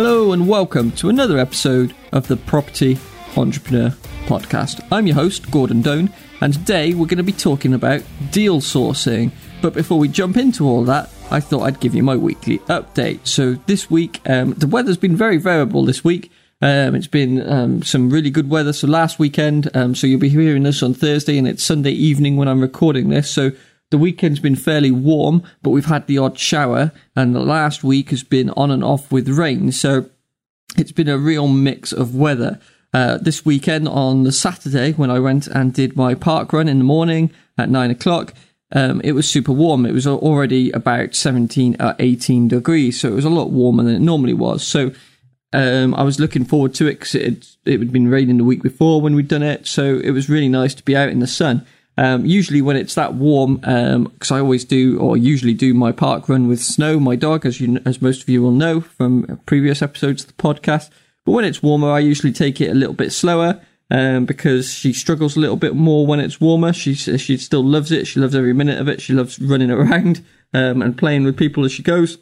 Hello and welcome to another episode of the Property Entrepreneur Podcast. I'm your host, Gordon Doan, and today we're going to be talking about deal sourcing. But before we jump into all that, I thought I'd give you my weekly update. So this week, um, the weather's been very variable this week. Um, it's been um, some really good weather. So last weekend, um, so you'll be hearing this on Thursday, and it's Sunday evening when I'm recording this. So the weekend's been fairly warm, but we've had the odd shower, and the last week has been on and off with rain. So it's been a real mix of weather. Uh, this weekend on the Saturday, when I went and did my park run in the morning at nine o'clock, um, it was super warm. It was already about 17 or uh, 18 degrees, so it was a lot warmer than it normally was. So um, I was looking forward to it because it, it had been raining the week before when we'd done it. So it was really nice to be out in the sun. Um, usually when it's that warm, because um, I always do or usually do my park run with Snow, my dog, as you as most of you will know from previous episodes of the podcast. But when it's warmer, I usually take it a little bit slower um, because she struggles a little bit more when it's warmer. She she still loves it. She loves every minute of it. She loves running around um, and playing with people as she goes,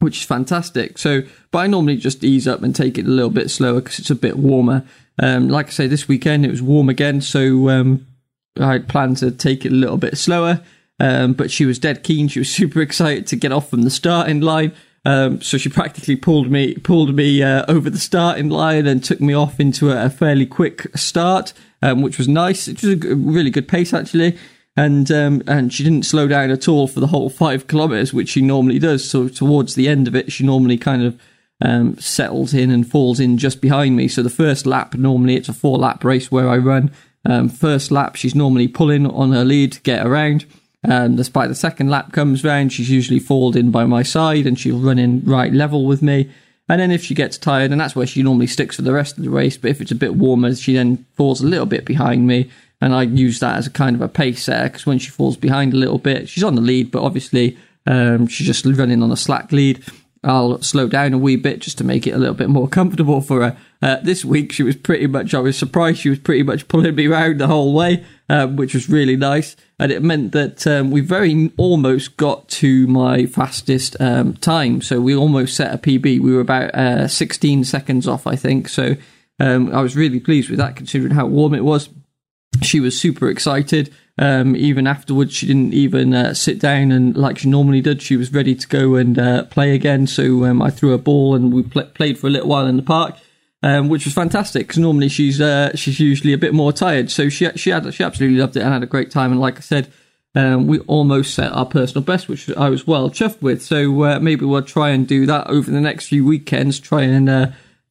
which is fantastic. So, but I normally just ease up and take it a little bit slower because it's a bit warmer. Um, like I say, this weekend it was warm again, so um, I planned to take it a little bit slower, um, but she was dead keen. She was super excited to get off from the starting line. Um, so she practically pulled me pulled me uh, over the starting line and took me off into a, a fairly quick start, um, which was nice. It was a really good pace actually, and um, and she didn't slow down at all for the whole five kilometers, which she normally does. So towards the end of it, she normally kind of um, settles in and falls in just behind me. So the first lap normally it's a four lap race where I run. Um, first lap, she's normally pulling on her lead to get around. Um, despite the second lap comes round, she's usually falled in by my side and she'll run in right level with me. And then if she gets tired, and that's where she normally sticks for the rest of the race, but if it's a bit warmer, she then falls a little bit behind me. And I use that as a kind of a pace there because when she falls behind a little bit, she's on the lead, but obviously um, she's just running on a slack lead. I'll slow down a wee bit just to make it a little bit more comfortable for her. Uh, this week, she was pretty much, I was surprised she was pretty much pulling me around the whole way, um, which was really nice. And it meant that um, we very almost got to my fastest um, time. So we almost set a PB. We were about uh, 16 seconds off, I think. So um, I was really pleased with that considering how warm it was. She was super excited. Um, even afterwards, she didn't even uh, sit down and like she normally did. She was ready to go and uh, play again. So um, I threw a ball and we pl- played for a little while in the park um, which was fantastic because normally she's uh, she's usually a bit more tired. So she she had she absolutely loved it and had a great time. And like I said, um, we almost set our personal best, which I was well chuffed with. So uh, maybe we'll try and do that over the next few weekends. Try and uh,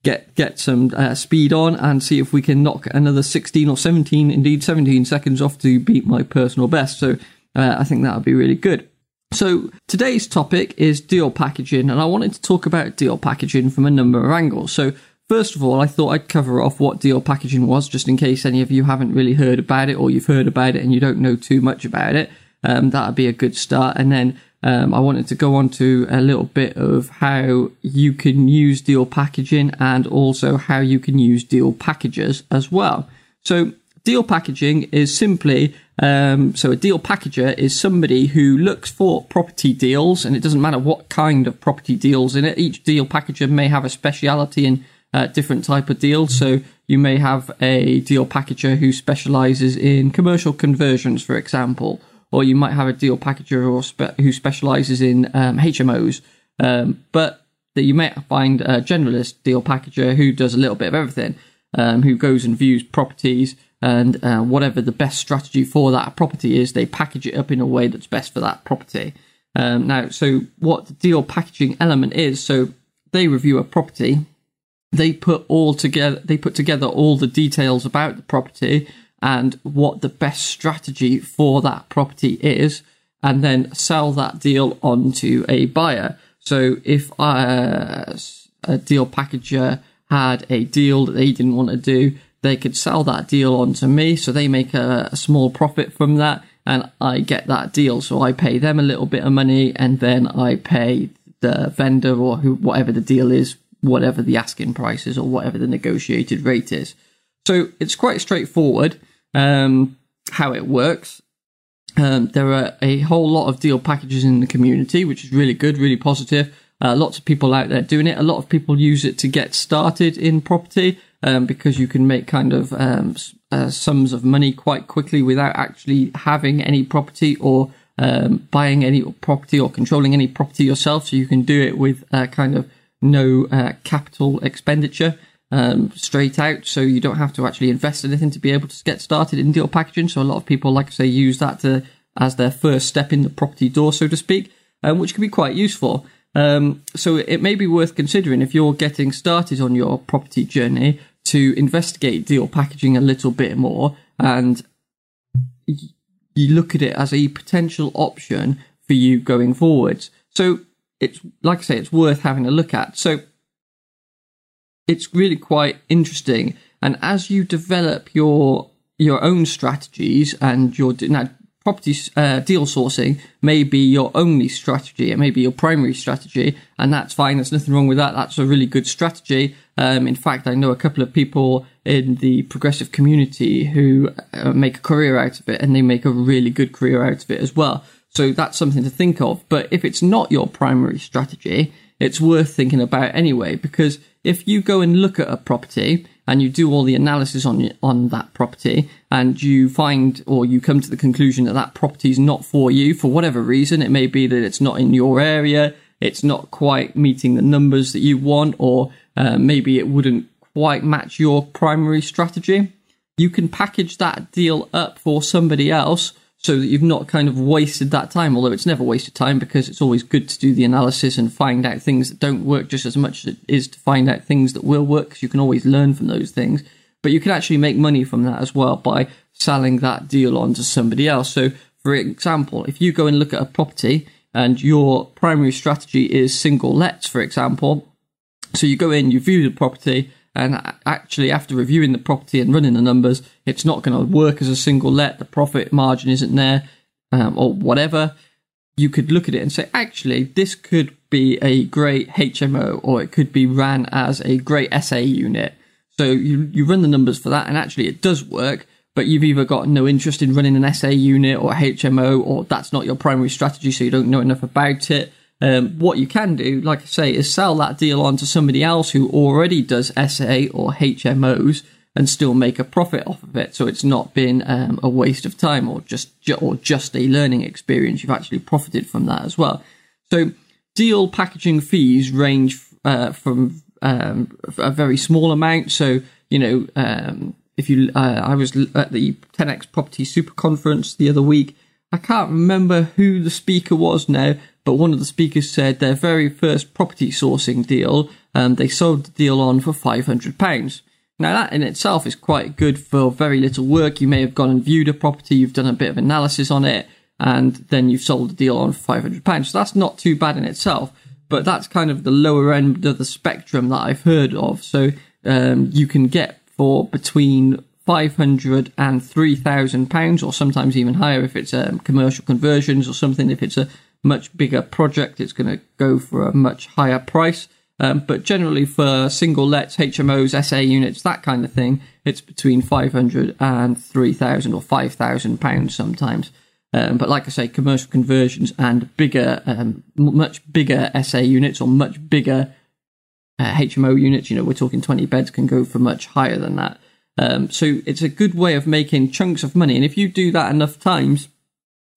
get get some uh, speed on and see if we can knock another 16 or 17, indeed 17 seconds off to beat my personal best. So uh, I think that would be really good. So today's topic is deal packaging, and I wanted to talk about deal packaging from a number of angles. So First of all, I thought I'd cover off what deal packaging was, just in case any of you haven't really heard about it or you've heard about it and you don't know too much about it. Um, that'd be a good start. And then um, I wanted to go on to a little bit of how you can use deal packaging and also how you can use deal packages as well. So deal packaging is simply um, so a deal packager is somebody who looks for property deals, and it doesn't matter what kind of property deals in it. Each deal packager may have a speciality in uh, different type of deals. So you may have a deal packager who specializes in commercial conversions, for example, or you might have a deal packager spe- who specializes in um, HMOs. Um, but that you may find a generalist deal packager who does a little bit of everything, um, who goes and views properties and uh, whatever the best strategy for that property is, they package it up in a way that's best for that property. Um, now, so what the deal packaging element is, so they review a property they put all together they put together all the details about the property and what the best strategy for that property is and then sell that deal on to a buyer. So if uh, a deal packager had a deal that they didn't want to do they could sell that deal on to me so they make a, a small profit from that and I get that deal. So I pay them a little bit of money and then I pay the vendor or who whatever the deal is whatever the asking price is or whatever the negotiated rate is. So it's quite straightforward um, how it works. Um, there are a whole lot of deal packages in the community, which is really good, really positive. Uh, lots of people out there doing it. A lot of people use it to get started in property um, because you can make kind of um, uh, sums of money quite quickly without actually having any property or um, buying any property or controlling any property yourself. So you can do it with uh, kind of no uh, capital expenditure um, straight out. So you don't have to actually invest anything to be able to get started in deal packaging. So a lot of people, like I say, use that to as their first step in the property door, so to speak, um, which can be quite useful. Um, so it may be worth considering if you're getting started on your property journey to investigate deal packaging a little bit more and you look at it as a potential option for you going forwards. So it's like I say, it's worth having a look at. So it's really quite interesting. And as you develop your your own strategies and your now property uh, deal sourcing may be your only strategy, it may be your primary strategy, and that's fine. There's nothing wrong with that. That's a really good strategy. Um, in fact, I know a couple of people in the progressive community who uh, make a career out of it, and they make a really good career out of it as well. So that's something to think of. But if it's not your primary strategy, it's worth thinking about anyway, because if you go and look at a property and you do all the analysis on on that property and you find or you come to the conclusion that that property is not for you for whatever reason, it may be that it's not in your area, it's not quite meeting the numbers that you want, or uh, maybe it wouldn't quite match your primary strategy. You can package that deal up for somebody else so that you've not kind of wasted that time. Although it's never wasted time because it's always good to do the analysis and find out things that don't work just as much as it is to find out things that will work because you can always learn from those things. But you can actually make money from that as well by selling that deal on to somebody else. So, for example, if you go and look at a property and your primary strategy is single lets, for example, so you go in, you view the property, and actually, after reviewing the property and running the numbers, it's not going to work as a single let. The profit margin isn't there, um, or whatever. You could look at it and say, actually, this could be a great HMO, or it could be ran as a great SA unit. So you you run the numbers for that, and actually, it does work. But you've either got no interest in running an SA unit or HMO, or that's not your primary strategy, so you don't know enough about it um, what you can do, like I say, is sell that deal on to somebody else who already does SA or HMOs and still make a profit off of it. So it's not been um, a waste of time or just or just a learning experience. You've actually profited from that as well. So deal packaging fees range uh, from um, a very small amount. So you know, um, if you, uh, I was at the 10x Property Super Conference the other week. I can't remember who the speaker was now, but one of the speakers said their very first property sourcing deal, um, they sold the deal on for £500. Now, that in itself is quite good for very little work. You may have gone and viewed a property, you've done a bit of analysis on it, and then you've sold the deal on for £500. So that's not too bad in itself, but that's kind of the lower end of the spectrum that I've heard of. So um, you can get for between 500 and 3,000 pounds, or sometimes even higher if it's um, commercial conversions or something. If it's a much bigger project, it's going to go for a much higher price. Um, but generally, for single lets, HMOs, SA units, that kind of thing, it's between 500 and 3,000 or 5,000 pounds sometimes. Um, but like I say, commercial conversions and bigger, um, much bigger SA units or much bigger uh, HMO units, you know, we're talking 20 beds, can go for much higher than that. Um, so it's a good way of making chunks of money. And if you do that enough times,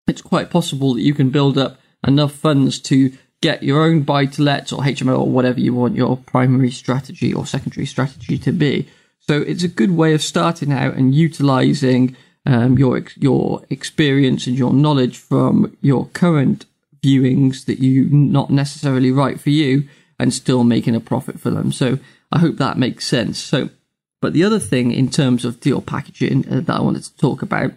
it's quite possible that you can build up enough funds to get your own buy to let or HMO or whatever you want your primary strategy or secondary strategy to be. So it's a good way of starting out and utilizing um, your your experience and your knowledge from your current viewings that you not necessarily right for you and still making a profit for them. So I hope that makes sense. So, but the other thing in terms of deal packaging uh, that I wanted to talk about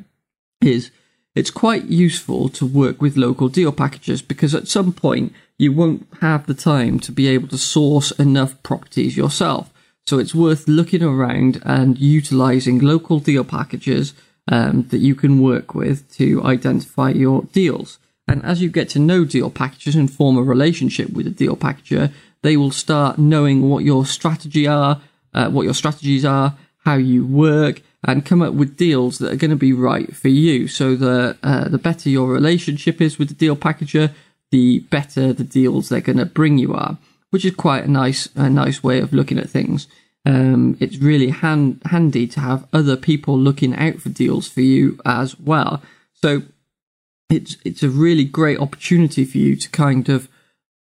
is it's quite useful to work with local deal packages because at some point you won't have the time to be able to source enough properties yourself. So it's worth looking around and utilizing local deal packages um, that you can work with to identify your deals. And as you get to know deal packages and form a relationship with a deal packager, they will start knowing what your strategy are, uh, what your strategies are, how you work, and come up with deals that are going to be right for you. So the uh, the better your relationship is with the deal packager, the better the deals they're going to bring you are, which is quite a nice, a nice way of looking at things. Um, it's really hand, handy to have other people looking out for deals for you as well. So it's it's a really great opportunity for you to kind of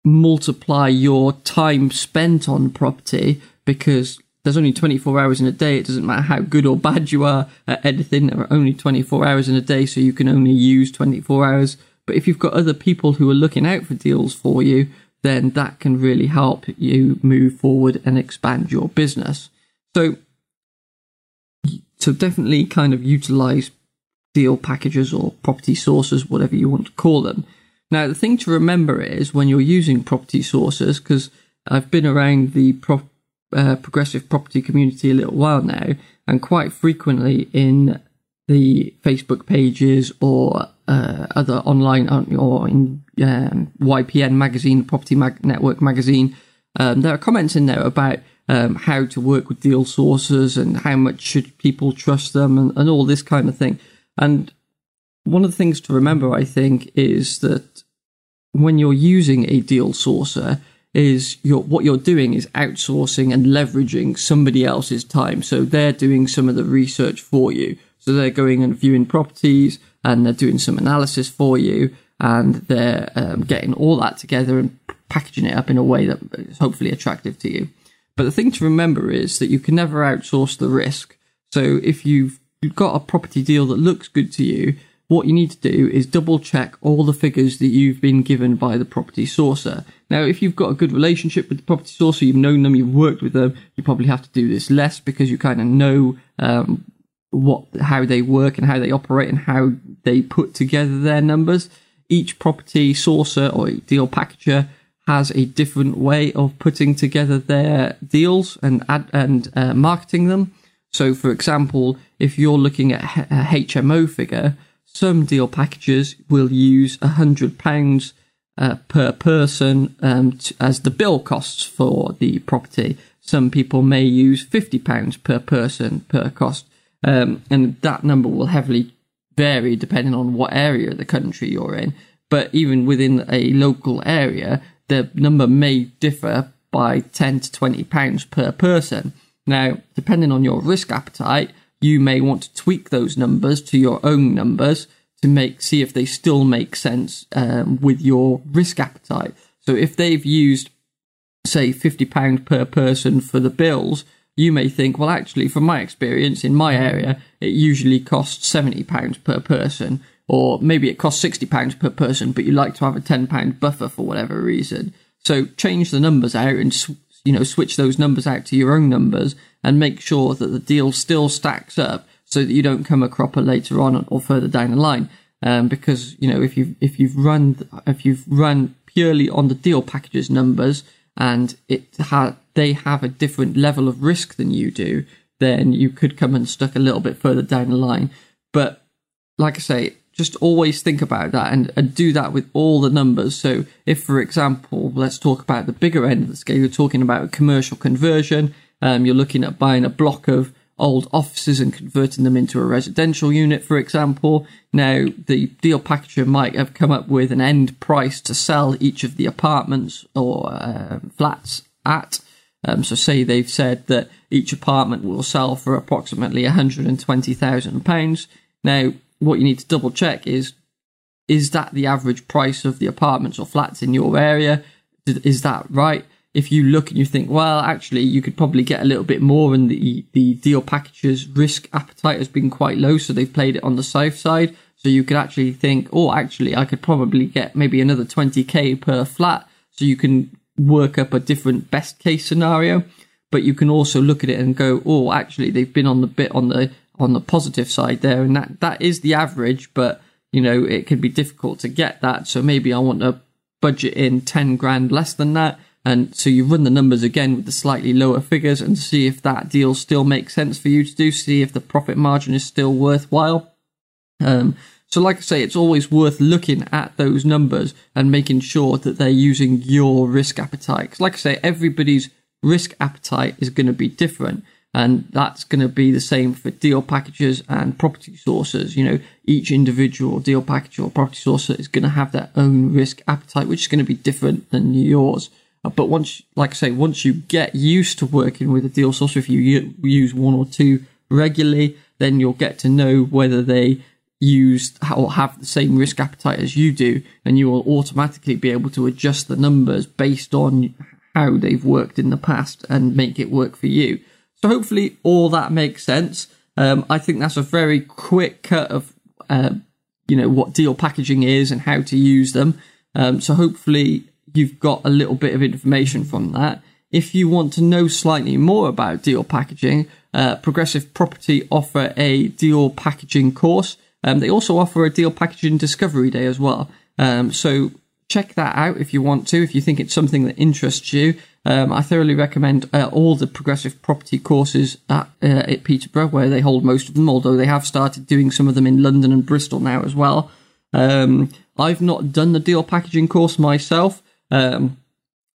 multiply your time spent on property because there's only 24 hours in a day. It doesn't matter how good or bad you are at anything. There are only 24 hours in a day, so you can only use 24 hours. But if you've got other people who are looking out for deals for you, then that can really help you move forward and expand your business. So, so definitely kind of utilize deal packages or property sources, whatever you want to call them. Now, the thing to remember is when you're using property sources, because I've been around the pro- uh, progressive property community a little while now, and quite frequently in the Facebook pages or uh, other online uh, or in um, YPN magazine, Property Mag- Network magazine, um, there are comments in there about um, how to work with deal sources and how much should people trust them and, and all this kind of thing. And one of the things to remember, I think, is that when you're using a deal sourcer, is you're, what you're doing is outsourcing and leveraging somebody else's time. So they're doing some of the research for you. So they're going and viewing properties and they're doing some analysis for you and they're um, getting all that together and packaging it up in a way that is hopefully attractive to you. But the thing to remember is that you can never outsource the risk. So if you've you've got a property deal that looks good to you, what you need to do is double check all the figures that you've been given by the property sourcer. Now, if you've got a good relationship with the property sourcer, you've known them, you've worked with them, you probably have to do this less because you kind of know um, what how they work and how they operate and how they put together their numbers. Each property sourcer or deal packager has a different way of putting together their deals and ad, and uh, marketing them. So, for example, if you're looking at a HMO figure, some deal packages will use a hundred pounds uh, per person um, t- as the bill costs for the property. Some people may use fifty pounds per person per cost, um, and that number will heavily vary depending on what area of the country you're in. But even within a local area, the number may differ by ten to twenty pounds per person. Now, depending on your risk appetite, you may want to tweak those numbers to your own numbers to make see if they still make sense um, with your risk appetite. So if they've used say fifty pound per person for the bills, you may think, well, actually, from my experience in my area, it usually costs seventy pounds per person, or maybe it costs sixty pounds per person, but you like to have a ten pound buffer for whatever reason. So change the numbers out and you know, switch those numbers out to your own numbers and make sure that the deal still stacks up so that you don't come a cropper later on or further down the line. Um, because, you know, if you've, if you've run, if you've run purely on the deal packages numbers and it ha- they have a different level of risk than you do, then you could come and stuck a little bit further down the line. But like I say, just always think about that and, and do that with all the numbers. So if, for example, let's talk about the bigger end of the scale, you're talking about commercial conversion. Um, you're looking at buying a block of old offices and converting them into a residential unit, for example. Now, the deal packager might have come up with an end price to sell each of the apartments or um, flats at. Um, so say they've said that each apartment will sell for approximately £120,000. Now, what you need to double check is is that the average price of the apartments or flats in your area? Is that right? If you look and you think, well, actually, you could probably get a little bit more, and the the deal packages risk appetite has been quite low, so they've played it on the safe side. So you could actually think, oh, actually, I could probably get maybe another 20k per flat. So you can work up a different best case scenario. But you can also look at it and go, oh, actually, they've been on the bit on the on the positive side there, and that that is the average. But you know, it can be difficult to get that. So maybe I want to budget in ten grand less than that. And so you run the numbers again with the slightly lower figures and see if that deal still makes sense for you to do. See if the profit margin is still worthwhile. Um, so, like I say, it's always worth looking at those numbers and making sure that they're using your risk appetite. Because, like I say, everybody's risk appetite is going to be different. And that's going to be the same for deal packages and property sources. You know, each individual deal package or property source is going to have their own risk appetite, which is going to be different than yours. Uh, but once, like I say, once you get used to working with a deal source, if you use one or two regularly, then you'll get to know whether they use or have the same risk appetite as you do, and you will automatically be able to adjust the numbers based on how they've worked in the past and make it work for you. So hopefully all that makes sense. Um, I think that's a very quick cut of, uh, you know, what deal packaging is and how to use them. Um, so hopefully you've got a little bit of information from that. If you want to know slightly more about deal packaging, uh, Progressive Property offer a deal packaging course. Um, they also offer a deal packaging discovery day as well. Um, so check that out if you want to, if you think it's something that interests you. Um, I thoroughly recommend uh, all the progressive property courses at, uh, at Peterborough, where they hold most of them, although they have started doing some of them in London and Bristol now as well. Um, I've not done the deal packaging course myself. Um,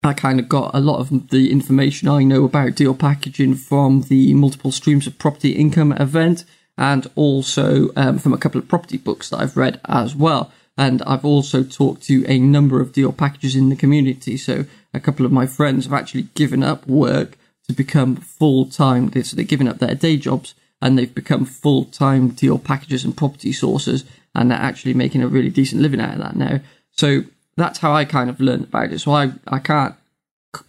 I kind of got a lot of the information I know about deal packaging from the multiple streams of property income event and also um, from a couple of property books that I've read as well. And I've also talked to a number of deal packages in the community. So a couple of my friends have actually given up work to become full time. So they've given up their day jobs and they've become full time deal packages and property sources. And they're actually making a really decent living out of that now. So that's how I kind of learned about it. So I, I can't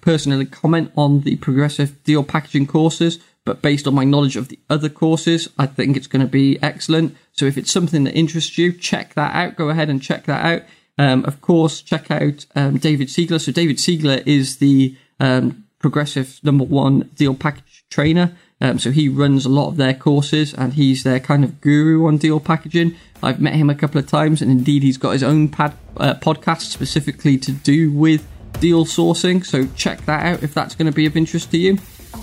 personally comment on the progressive deal packaging courses, but based on my knowledge of the other courses, I think it's going to be excellent. So if it's something that interests you, check that out. Go ahead and check that out. Um, of course, check out um, David Siegler. So David Siegler is the um, progressive number one deal package trainer. Um, so he runs a lot of their courses and he's their kind of guru on deal packaging. I've met him a couple of times and indeed he's got his own pad, uh, podcast specifically to do with deal sourcing. So check that out if that's going to be of interest to you.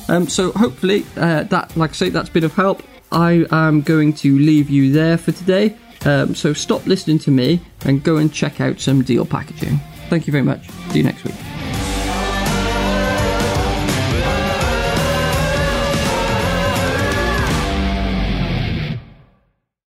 Um, so hopefully uh, that, like I say, that's been of help. I am going to leave you there for today. Um, so stop listening to me and go and check out some deal packaging. Thank you very much. See you next week.